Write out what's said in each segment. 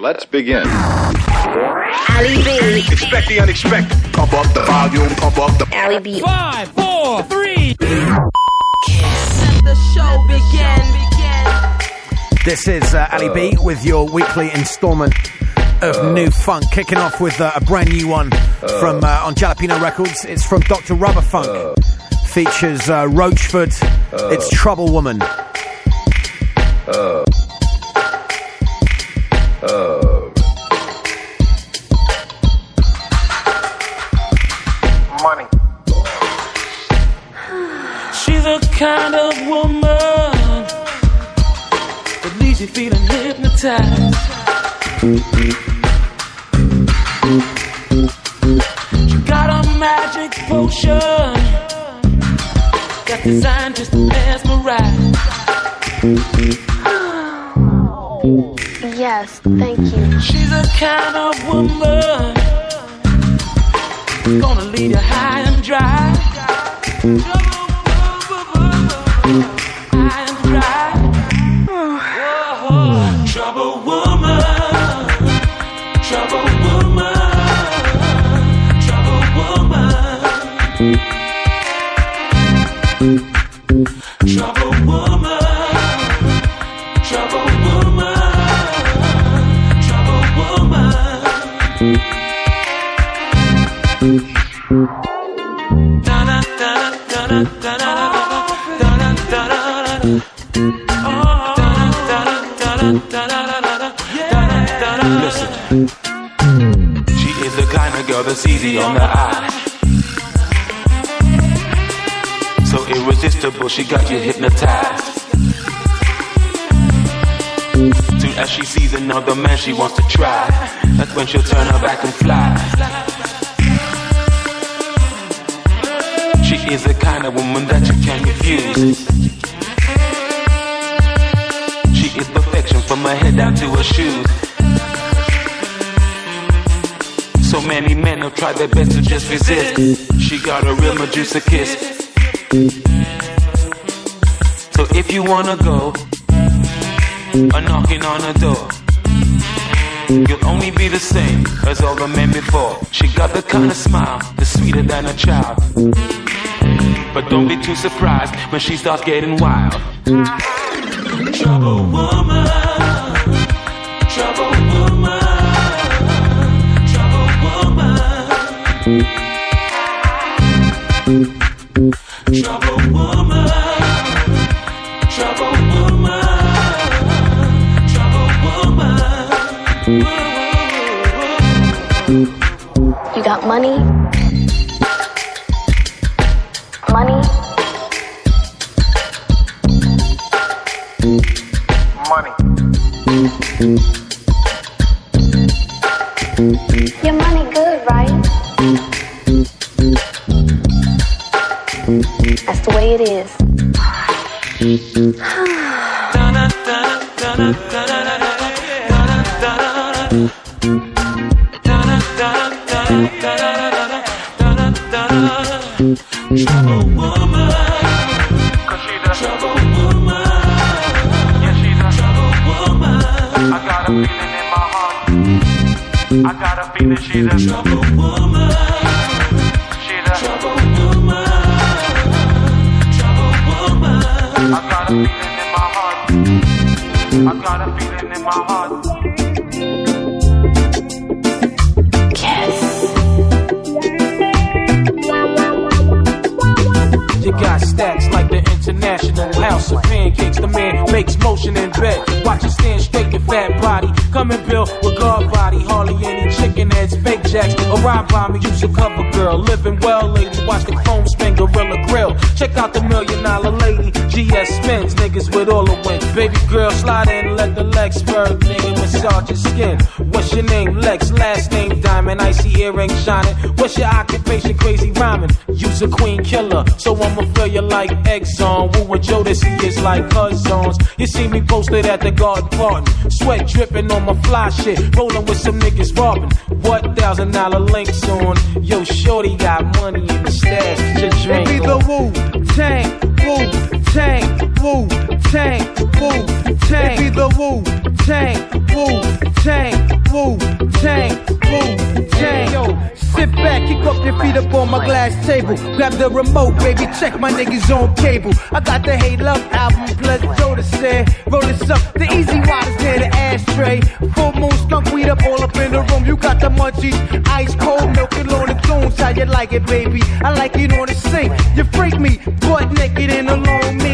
Let's begin. Ali B. Expect the unexpected. Pump up the volume, pump up the. Ali B. Five, four, three. Let the show begin. This is uh, Ali B with your weekly instalment of new funk, kicking off with uh, a brand new one from uh, on Jalapeno Records. It's from Dr. Rubber Funk. Features uh, Roachford. It's Trouble Woman. time. Kind of girl that's easy on the eye. So irresistible, she got you hypnotized. Soon as she sees another man she wants to try, that's when she'll turn her back and fly. She is the kind of woman that you can't refuse. She is perfection from her head down to her shoes. So many men have tried their best to just resist. She got a real Medusa kiss. So if you wanna go, a knocking on her door. You'll only be the same as all the men before. She got the kind of smile that's sweeter than a child. But don't be too surprised when she starts getting wild. Trouble woman, trouble Trouble woman, trouble woman, Yeah, she the. trouble woman, I got a feeling in my heart. I got a feeling she the. trouble woman, She the. trouble woman, trouble woman. I got a feeling in my heart. I got a feeling in my heart. International House of Pancakes. The man makes motion in bed. Watch it stand straight, your fat body. Coming built with guard body. Hardly any chicken heads, fake jacks. Arrive by me, use a cover girl. Living well, lady. Watch the chrome spin, gorilla grill. Check out the million dollar lady. GS spins, niggas with all the Baby girl, slide in, let the legs spur. Nigga, massage your skin. What's your name? Lex, last name Diamond. Icy earring shining. What's your occupation? Crazy rhyming. Use a queen killer, so I'ma feel you like Exxon. Wu and Jodeci is like cousins. You see me posted at the garden party. Sweat dripping on my fly shit. Rolling with some niggas robbing. What thousand dollar links on? Yo, shorty got money in the stash. Your drink It be the. Wu Tang, Wu Tang, Wu Tang, Wu Tang. It be the Wu Tang, Wu Tang, Wu Tang, Wu Tang. Yo, sit back, kick up your feet up on my glass table. Grab the remote, baby, check my niggas on cable. I got the Hate Love album, plus Jodeci, roll this up. The easy waters near the ashtray. Full moon skunk weed up all up in the room. You got the munchies, ice cold milk and on the tunes. How you like it, baby? I like it on the sink. You freak me, butt naked and alone me.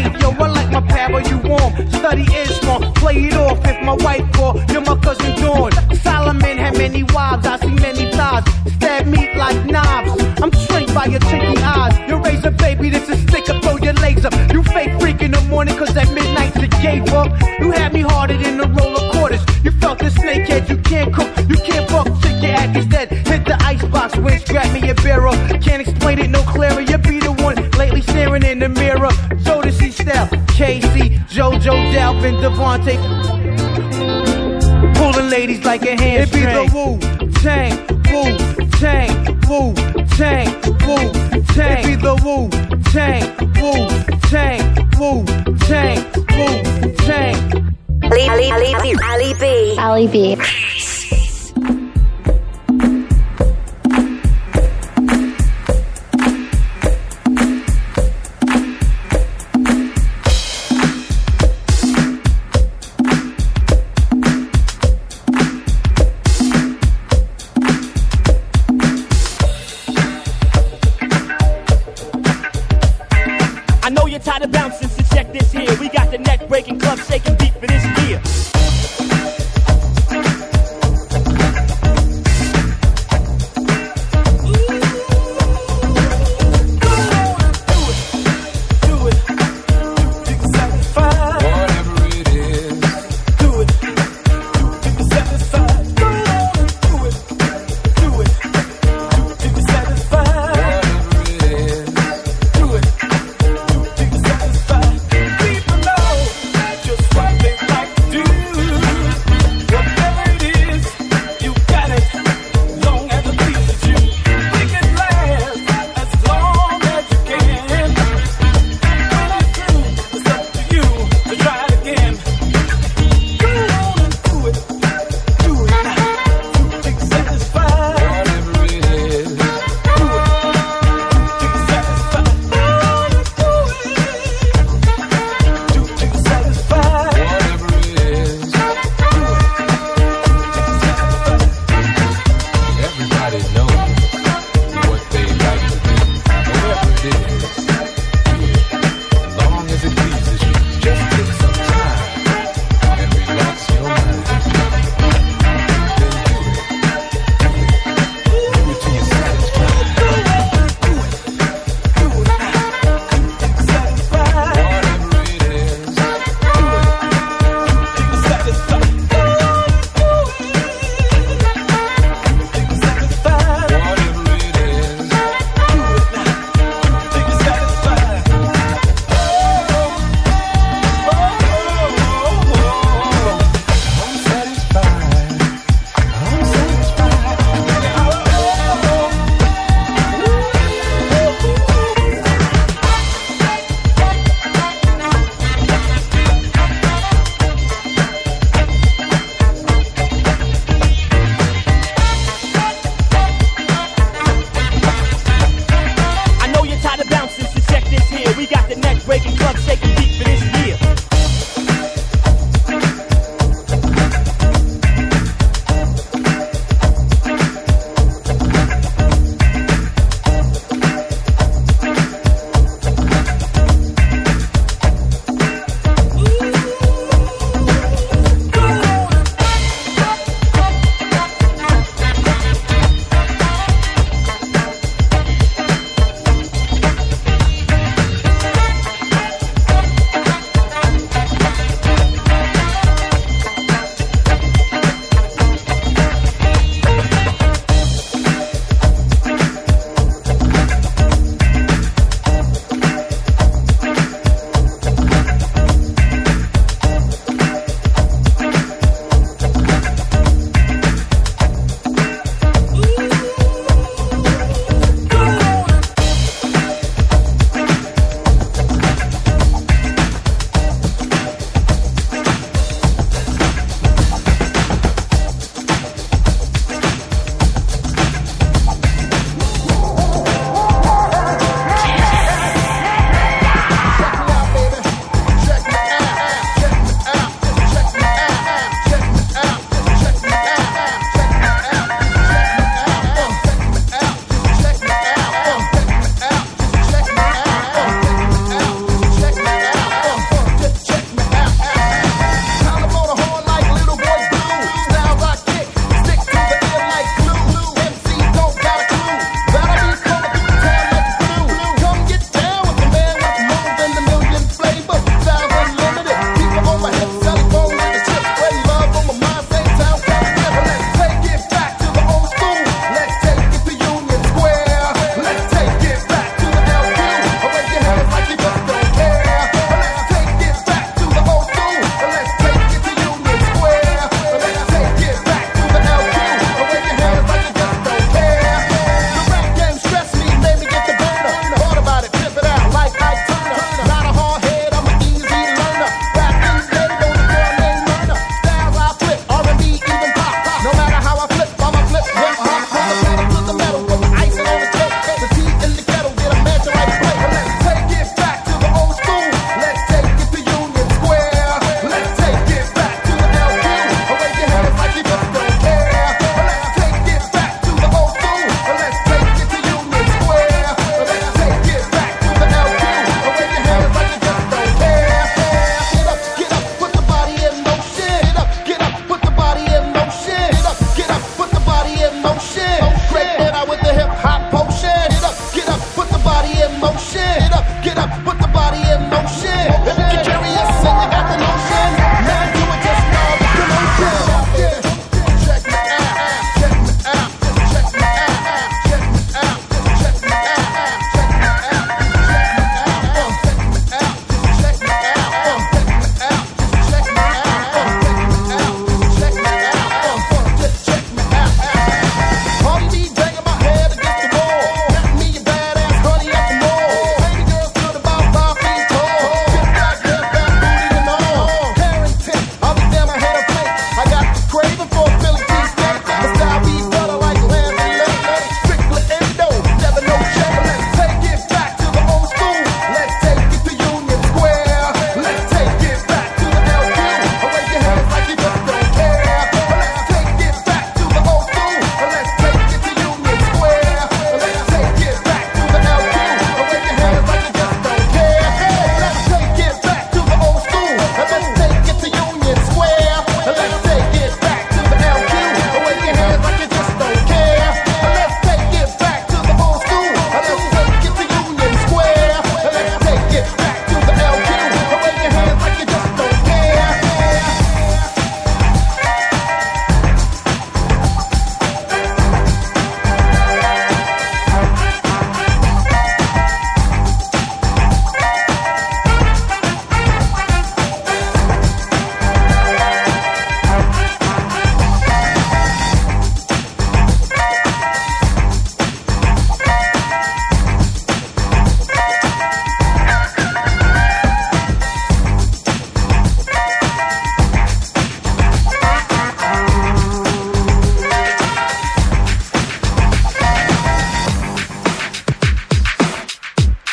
You warm. Study Islam, play it off if my wife call. You're my cousin Dawn. Solomon had many wives, I see many thighs. Stab meat like knives. I'm trained by your chinky eyes. You raise a baby, this is stick throw your legs up. You fake freak in the morning, cause at midnight you gave up. You had me harder than a roll of quarters. You felt the snakehead, you can't cook, you can't fuck, shit, your act is dead. Hit the icebox, winch, grab me a barrel. Can't explain it no clearer, you be the one lately staring in the mirror. Jodeci style, JoJo, Dalvin, DeVante. Pulling ladies like a hamstring. It be the Wu Tang, Wu Tang, Wu Tang, Wu Tang. It be the Wu Tang, Wu Tang, Wu Tang, Wu Tang. Ali, Ali, Ali, Ali B. Ali B. breaking, club shaking beat for this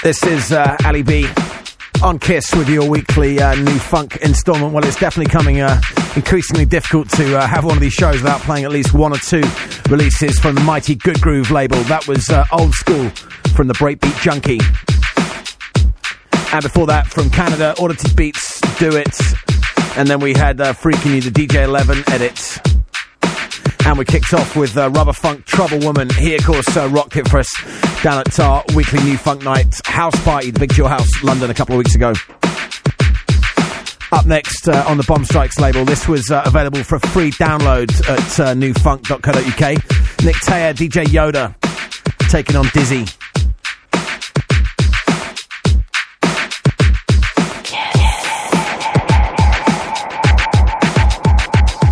This is uh, Ali B on Kiss with your weekly uh, new funk installment. Well, it's definitely coming uh, increasingly difficult to uh, have one of these shows without playing at least one or two releases from the mighty Good Groove label. That was uh, old school from the Breakbeat Junkie. And before that, from Canada, Audited Beats, Do It. And then we had uh, Freaking You, the DJ 11 edit. And we kicked off with uh, Rubber Funk Trouble Woman. He, of course, uh, rocked it for us down at our weekly New Funk Night house party, the Big Chill House, London, a couple of weeks ago. Up next uh, on the Bomb Strikes label, this was uh, available for a free download at uh, newfunk.co.uk. Nick Taylor, DJ Yoda, taking on Dizzee.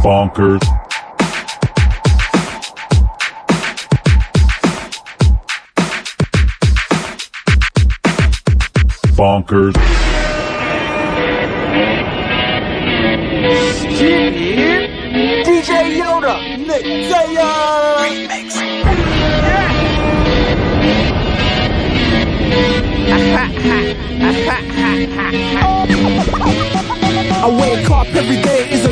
Bonkers. Bonkers. DJ Yoda, Nick Taylor. I wake up every day is a daydream.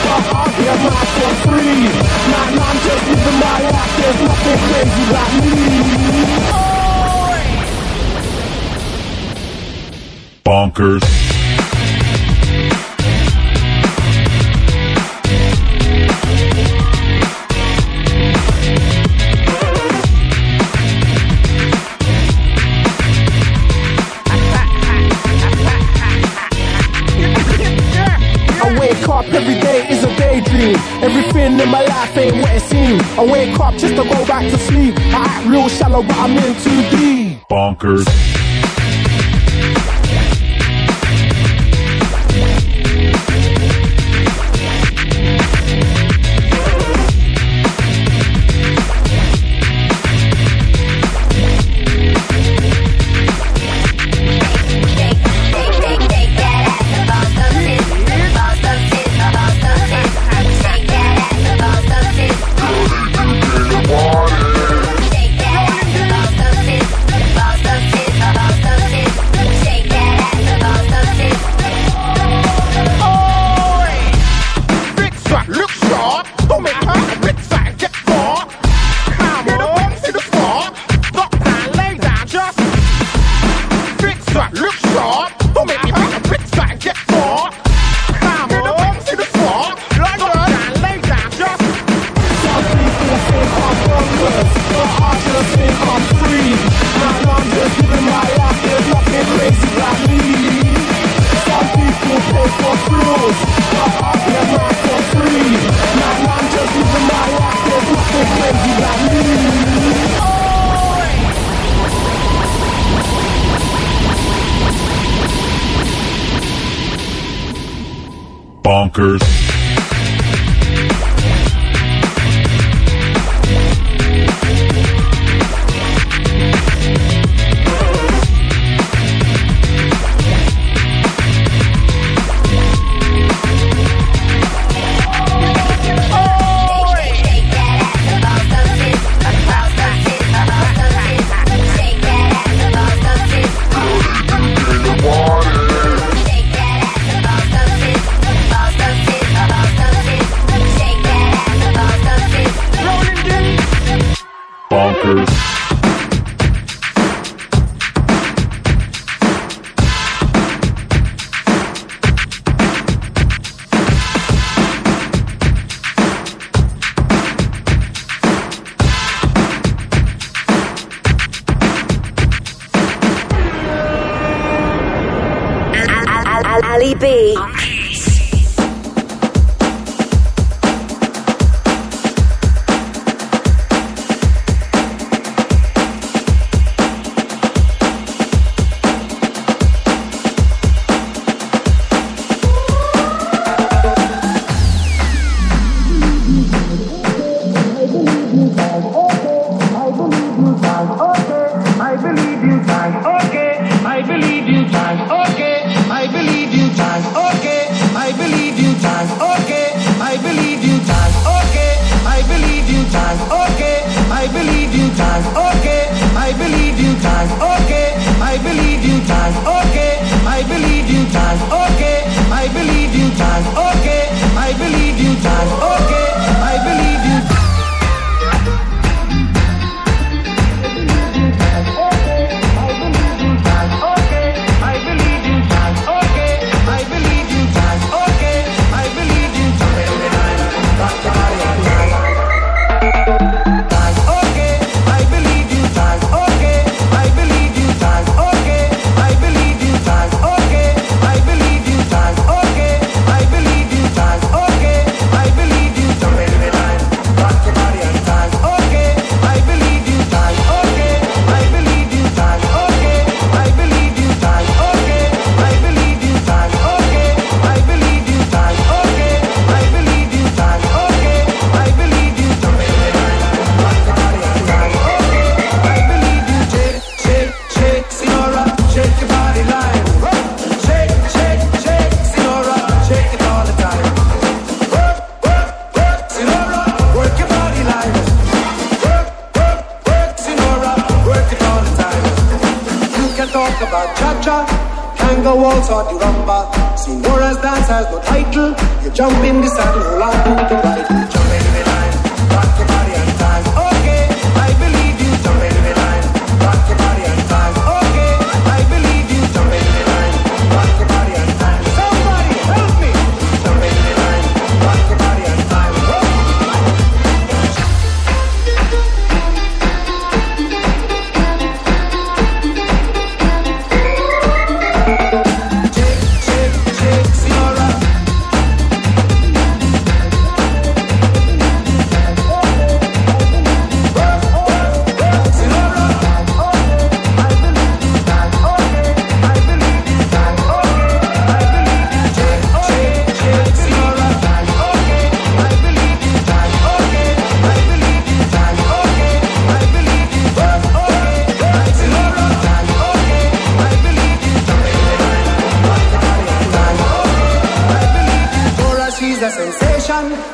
for mine for free. Just living my life, there's nothing crazy about me. Bonkers. Every day is a daydream. Everything in my life ain't what it seems. I wake up just to go back to sleep. I act real shallow, but I'm in too deep. Bonkers.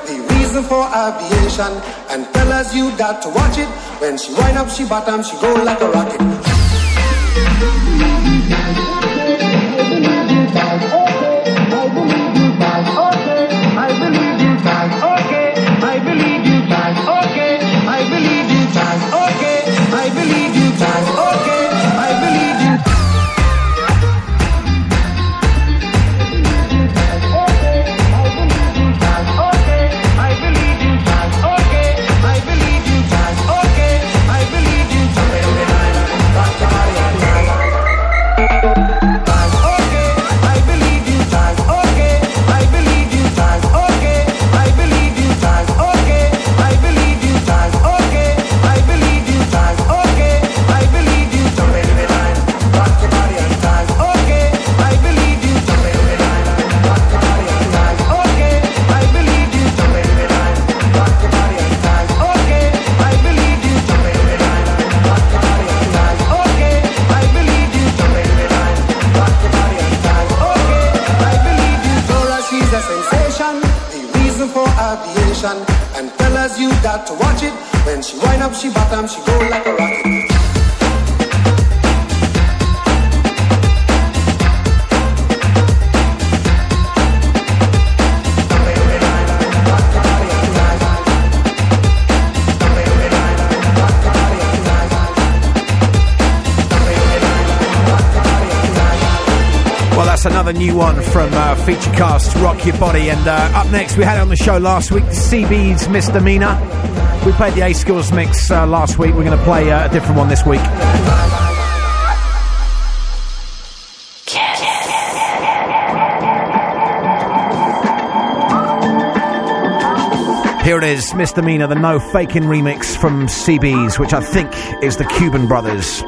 the reason for aviation, and tell us you got to watch it. When she wind up, she bottom, she go like a rocket. that's another new one from uh, Featurecast, Rock Your Body. And uh, up next, we had on the show last week, CB's Misdemeanor. We played the A Schools mix uh, last week. We're going to play uh, a different one this week. Here it is, Misdemeanor, the No Faking remix from CB's, which I think is the Cuban Brothers.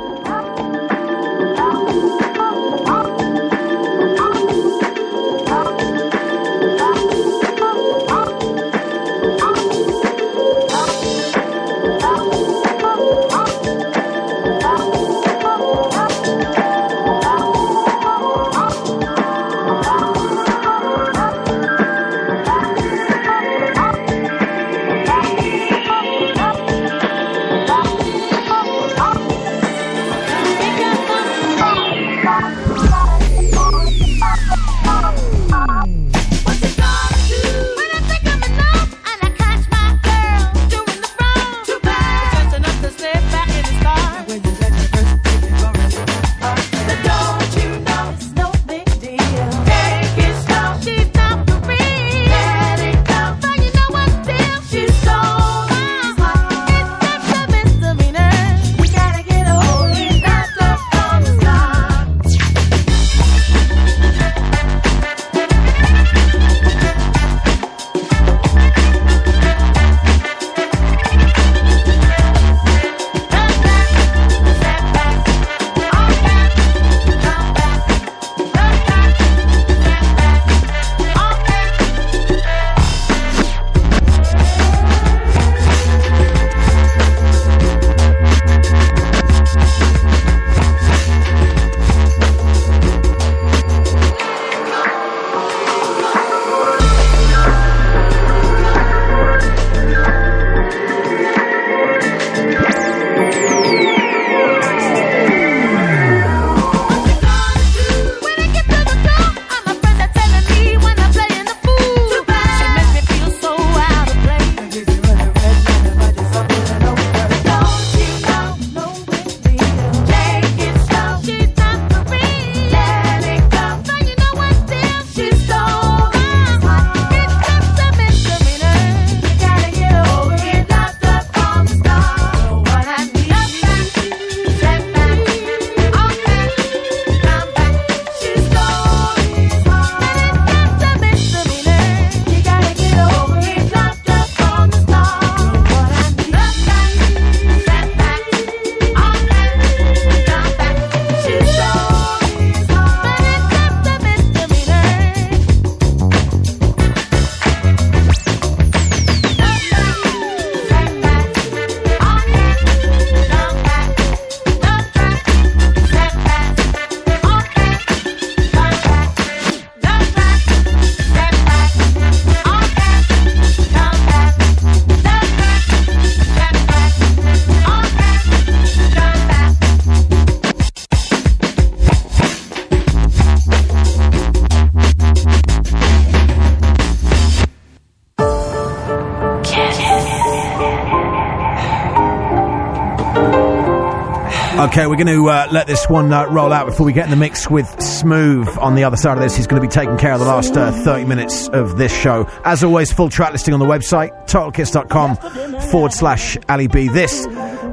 Okay, we're going to uh, let this one uh, roll out before we get in the mix with Smooth on the other side of this. He's going to be taking care of the last uh, 30 minutes of this show. As always, full track listing on the website, totalkiss.com forward slash Ali B. This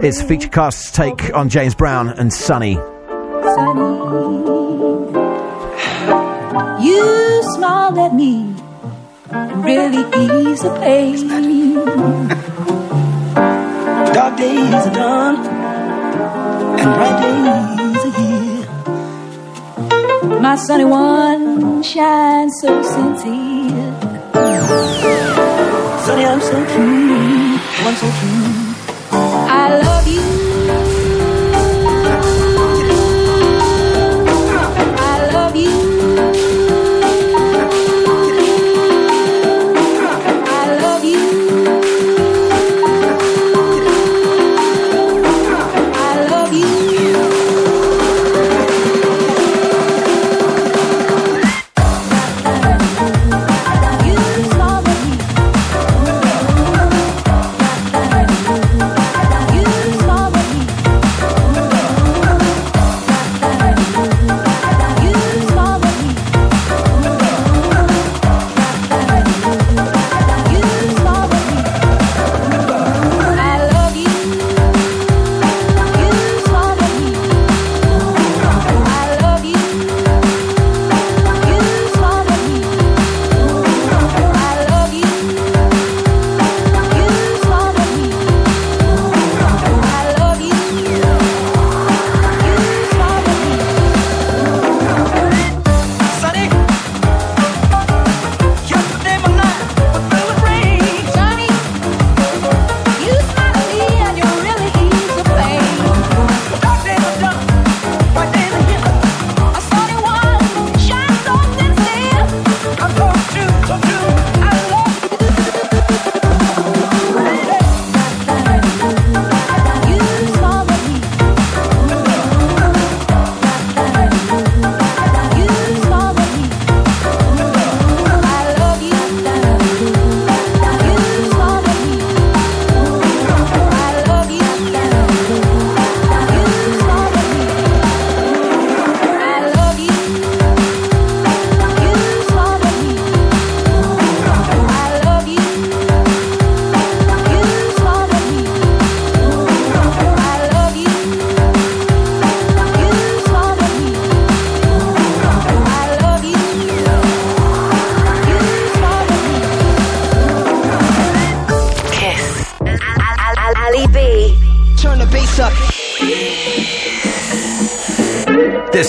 is Featurecast's take on James Brown and Sunny. You smiled at me, really ease the pain. Dark days are done, and bright days here. My sunny one shines so sincere. Sunny, I'm so true, one so true. I love you.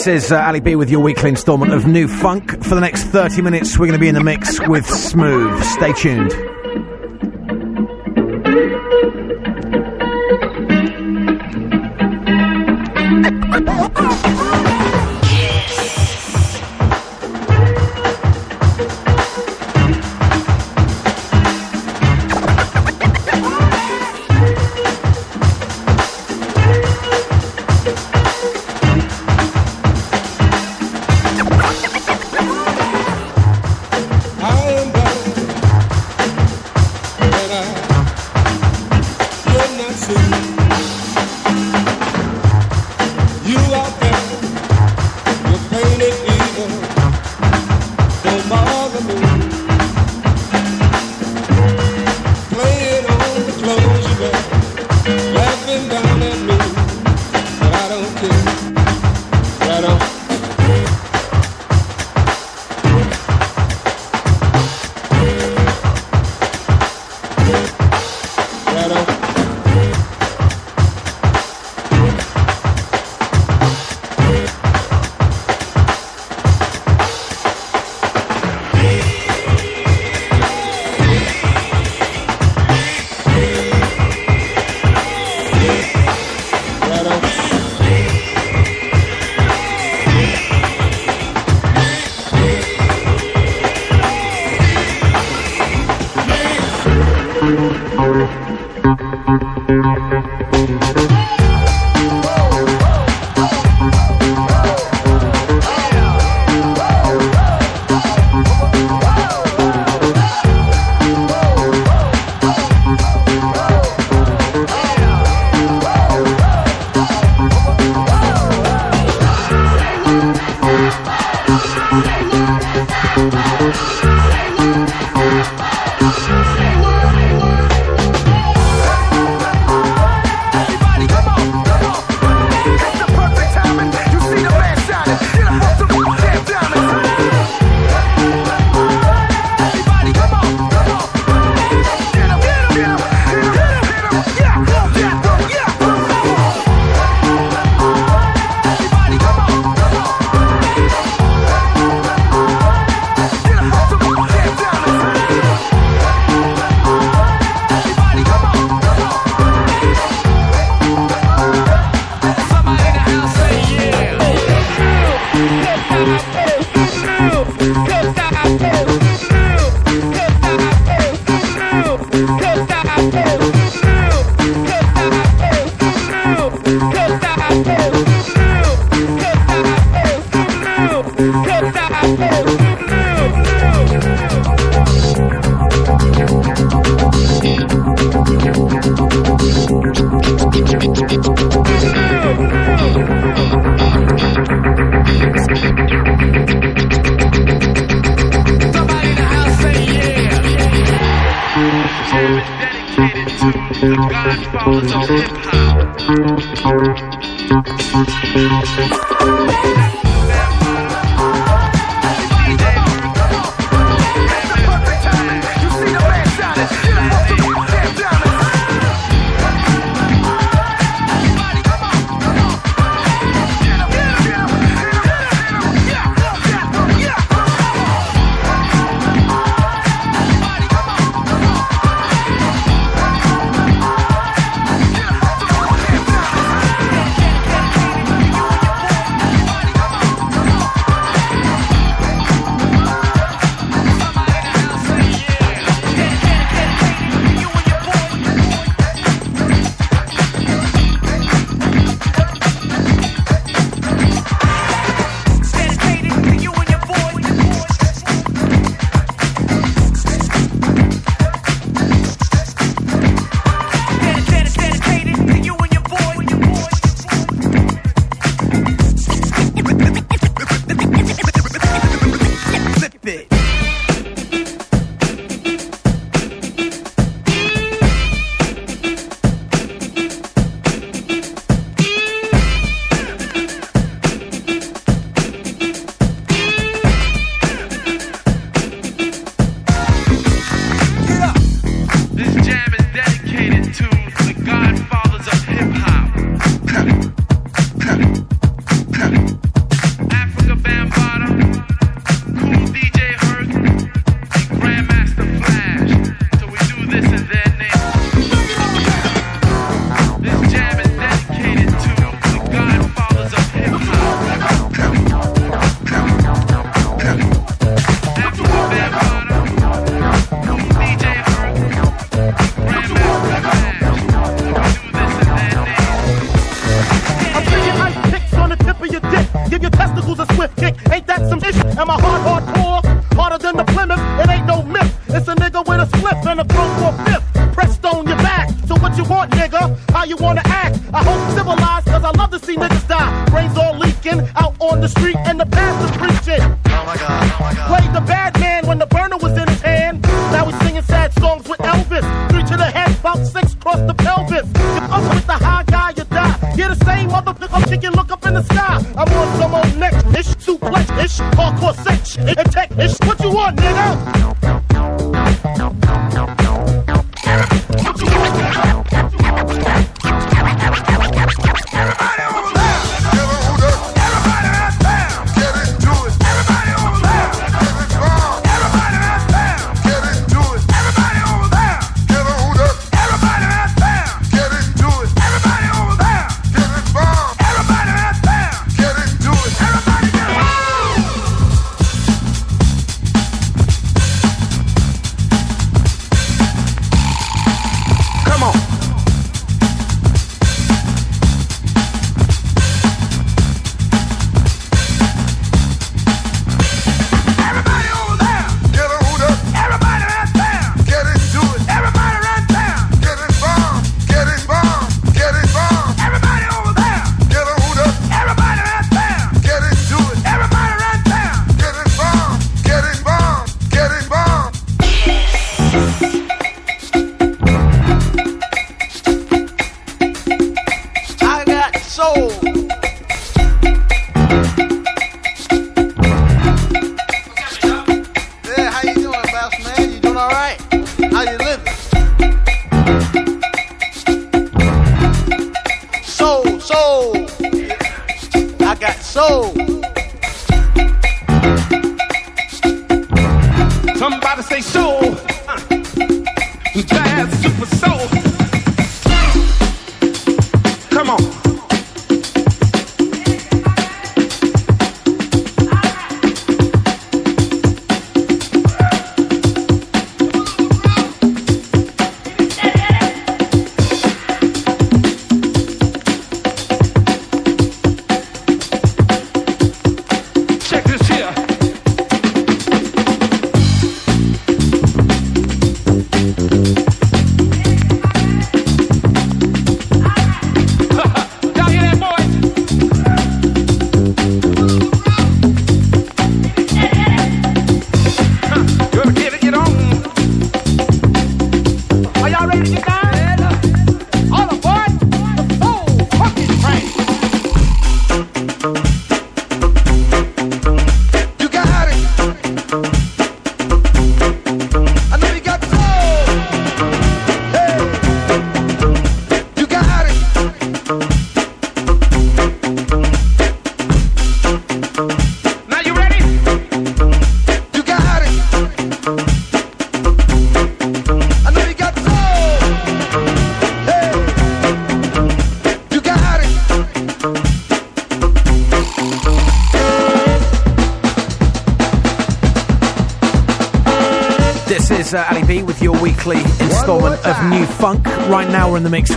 This is uh, Ali B with your weekly installment of New Funk. For the next 30 minutes, we're going to be in the mix with Smoove. Stay tuned. She can look up in the sky. I'm on some old next ish, suplex It's hardcore sex, It's tech. It's What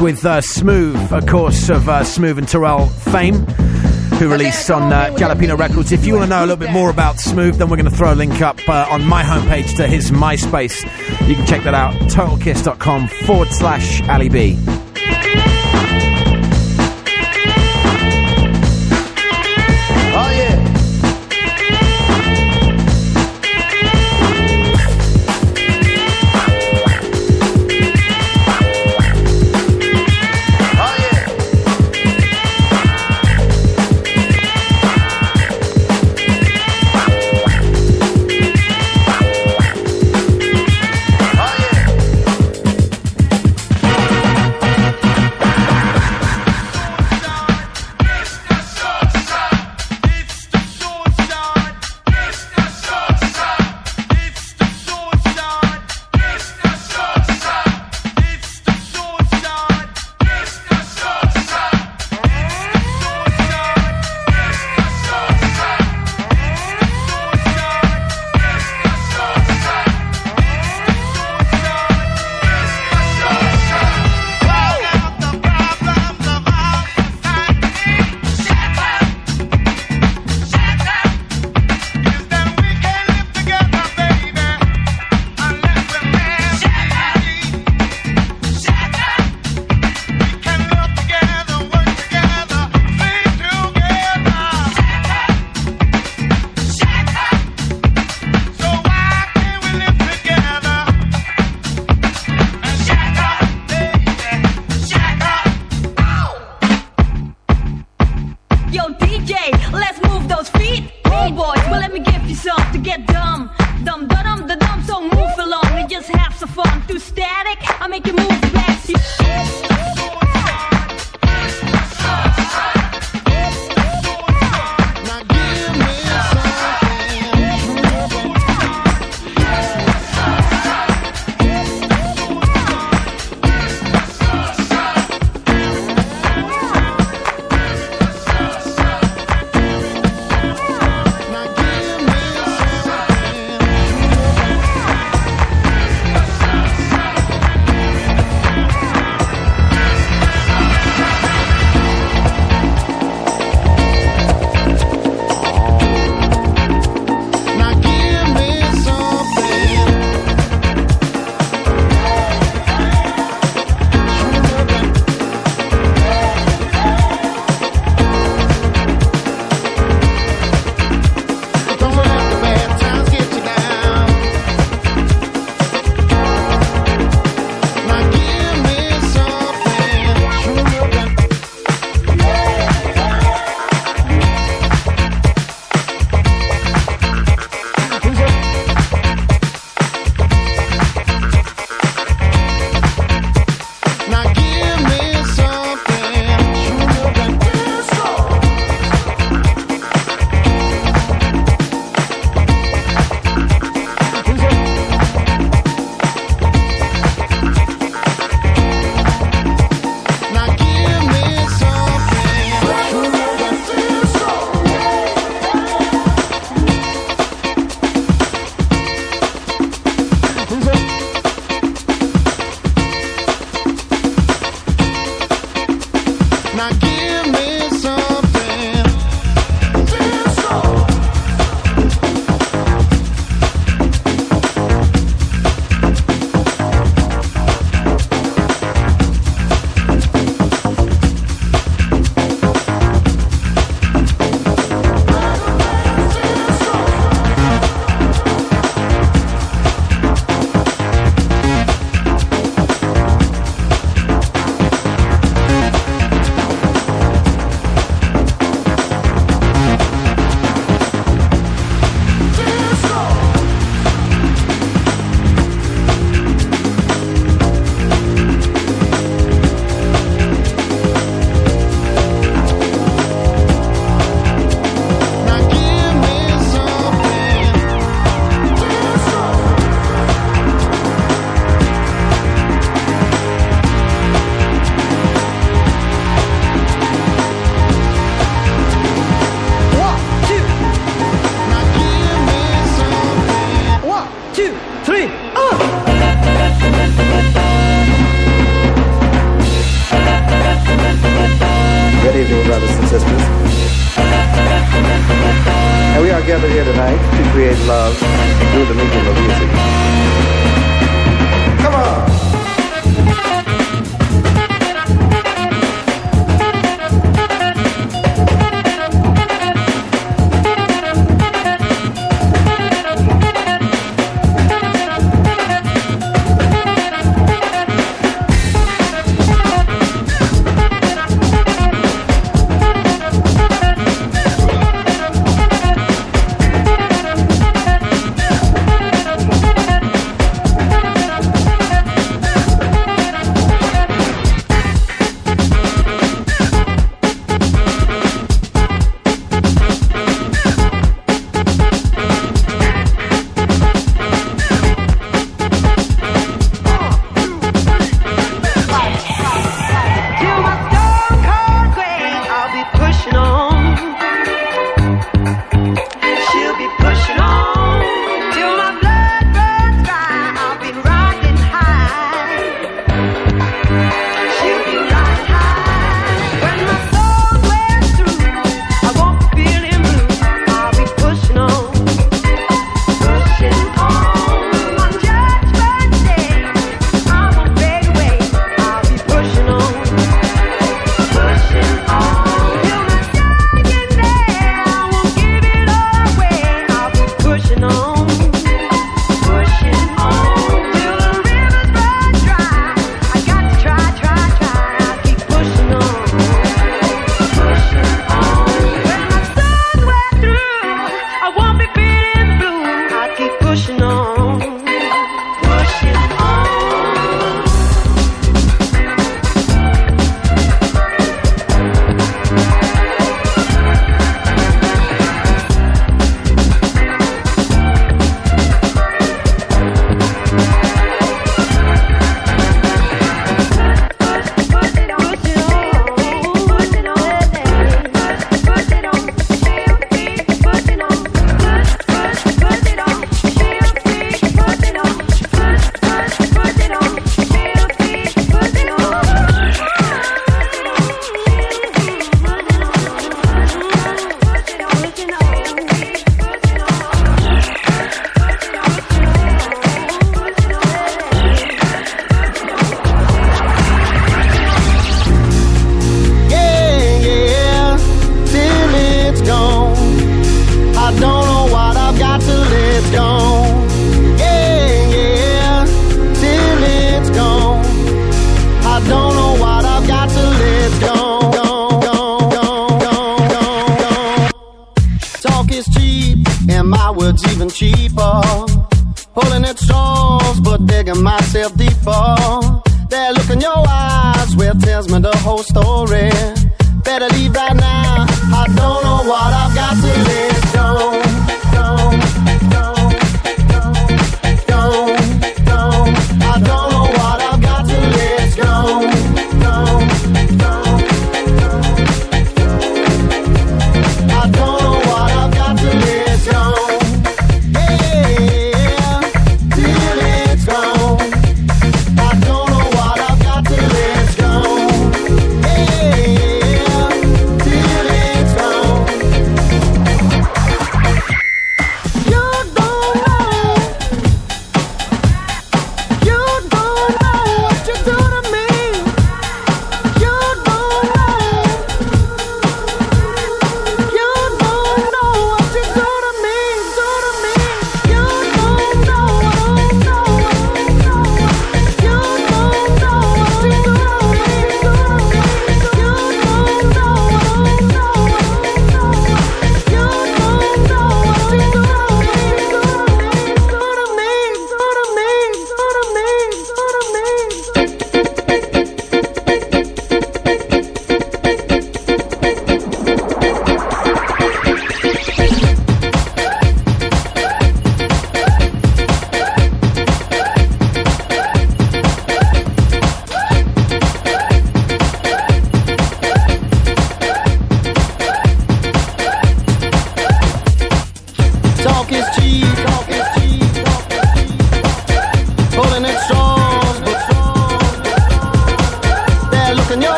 with uh, Smoove, of course, of uh, Smoove and Turrell fame, who released on uh, Jalapeno Records. If you want to know a little bit more about Smoove, then we're going to throw a link up uh, on my homepage to his MySpace. You can check that out, totalkiss.com forward slash Ali B.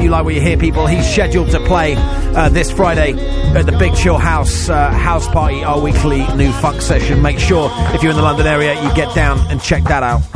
You Like We Hear People. He's scheduled to play uh, this Friday at the Big Chill House uh, House Party, our weekly new funk session. Make sure if you're in the London area, you get down and check that out.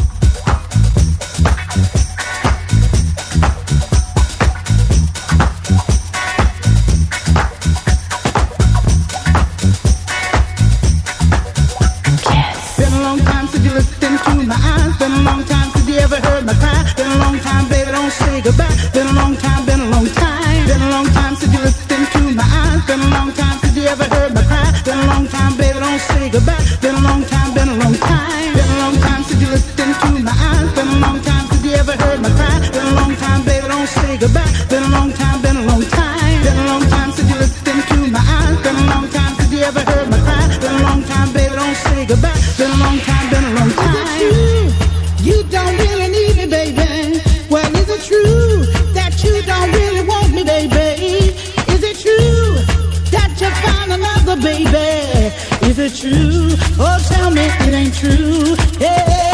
Been a long time since you ever heard me cry. Been a long time, baby, don't say goodbye. Been a long time, been a long time. Is it true? You don't really need me, baby. Well, is it true that you don't really want me, baby? Is it true that you found another baby? Is it true? Oh, tell me it ain't true. Hey.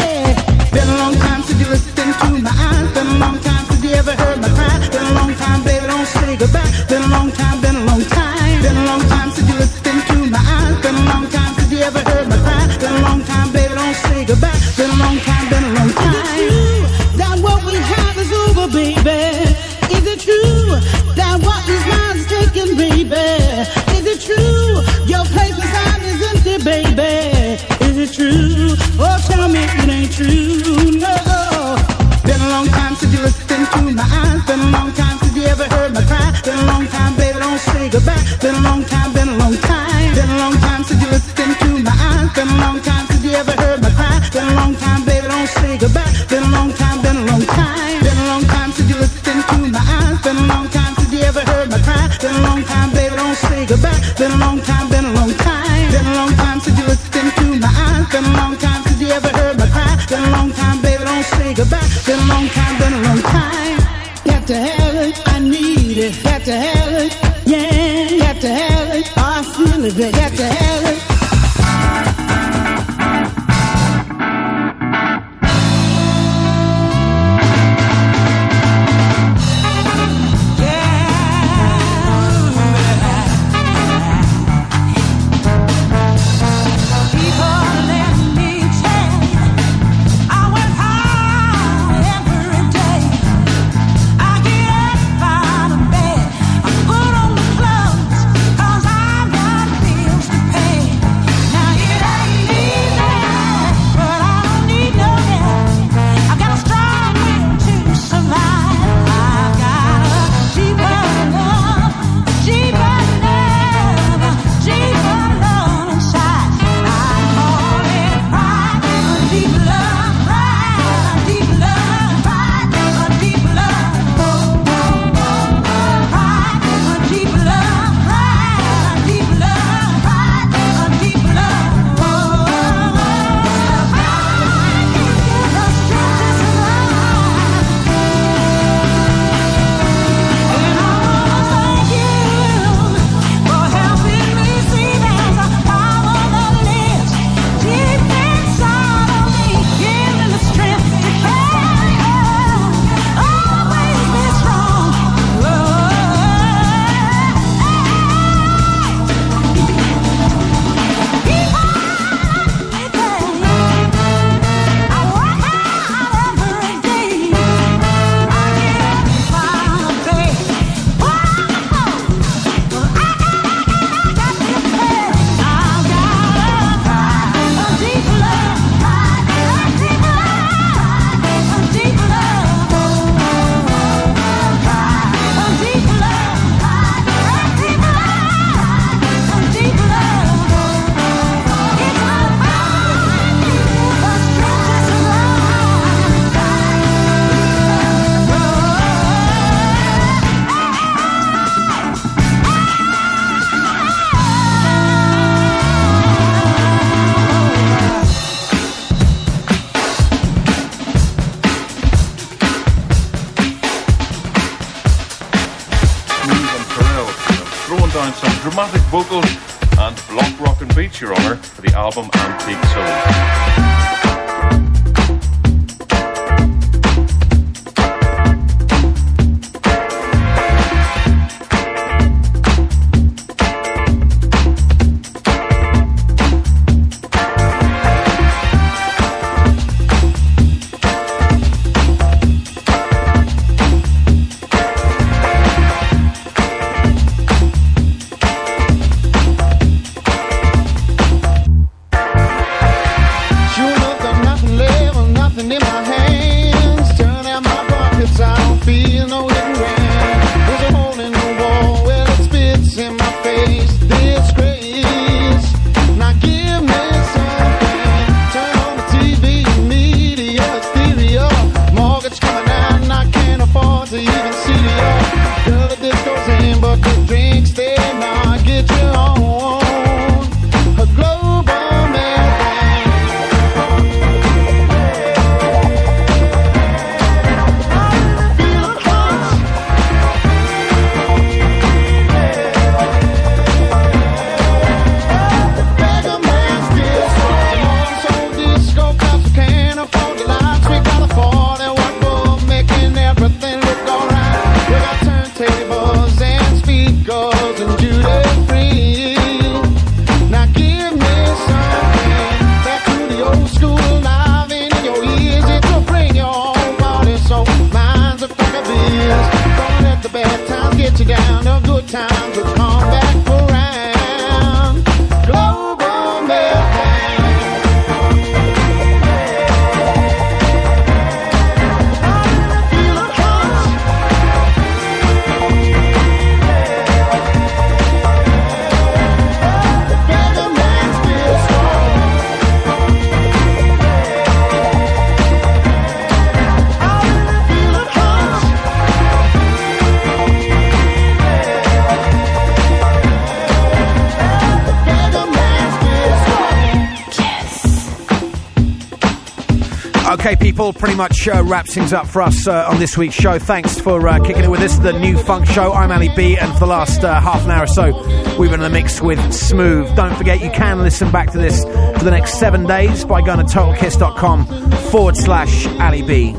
People, pretty much uh, wraps things up for us uh, on this week's show. Thanks for uh, kicking it with us, the new funk show. I'm Ali B, and for the last uh, half an hour or so, we've been in the mix with Smoove. Don't forget, you can listen back to this for the next seven days by going to totalkiss.com forward slash Ali B.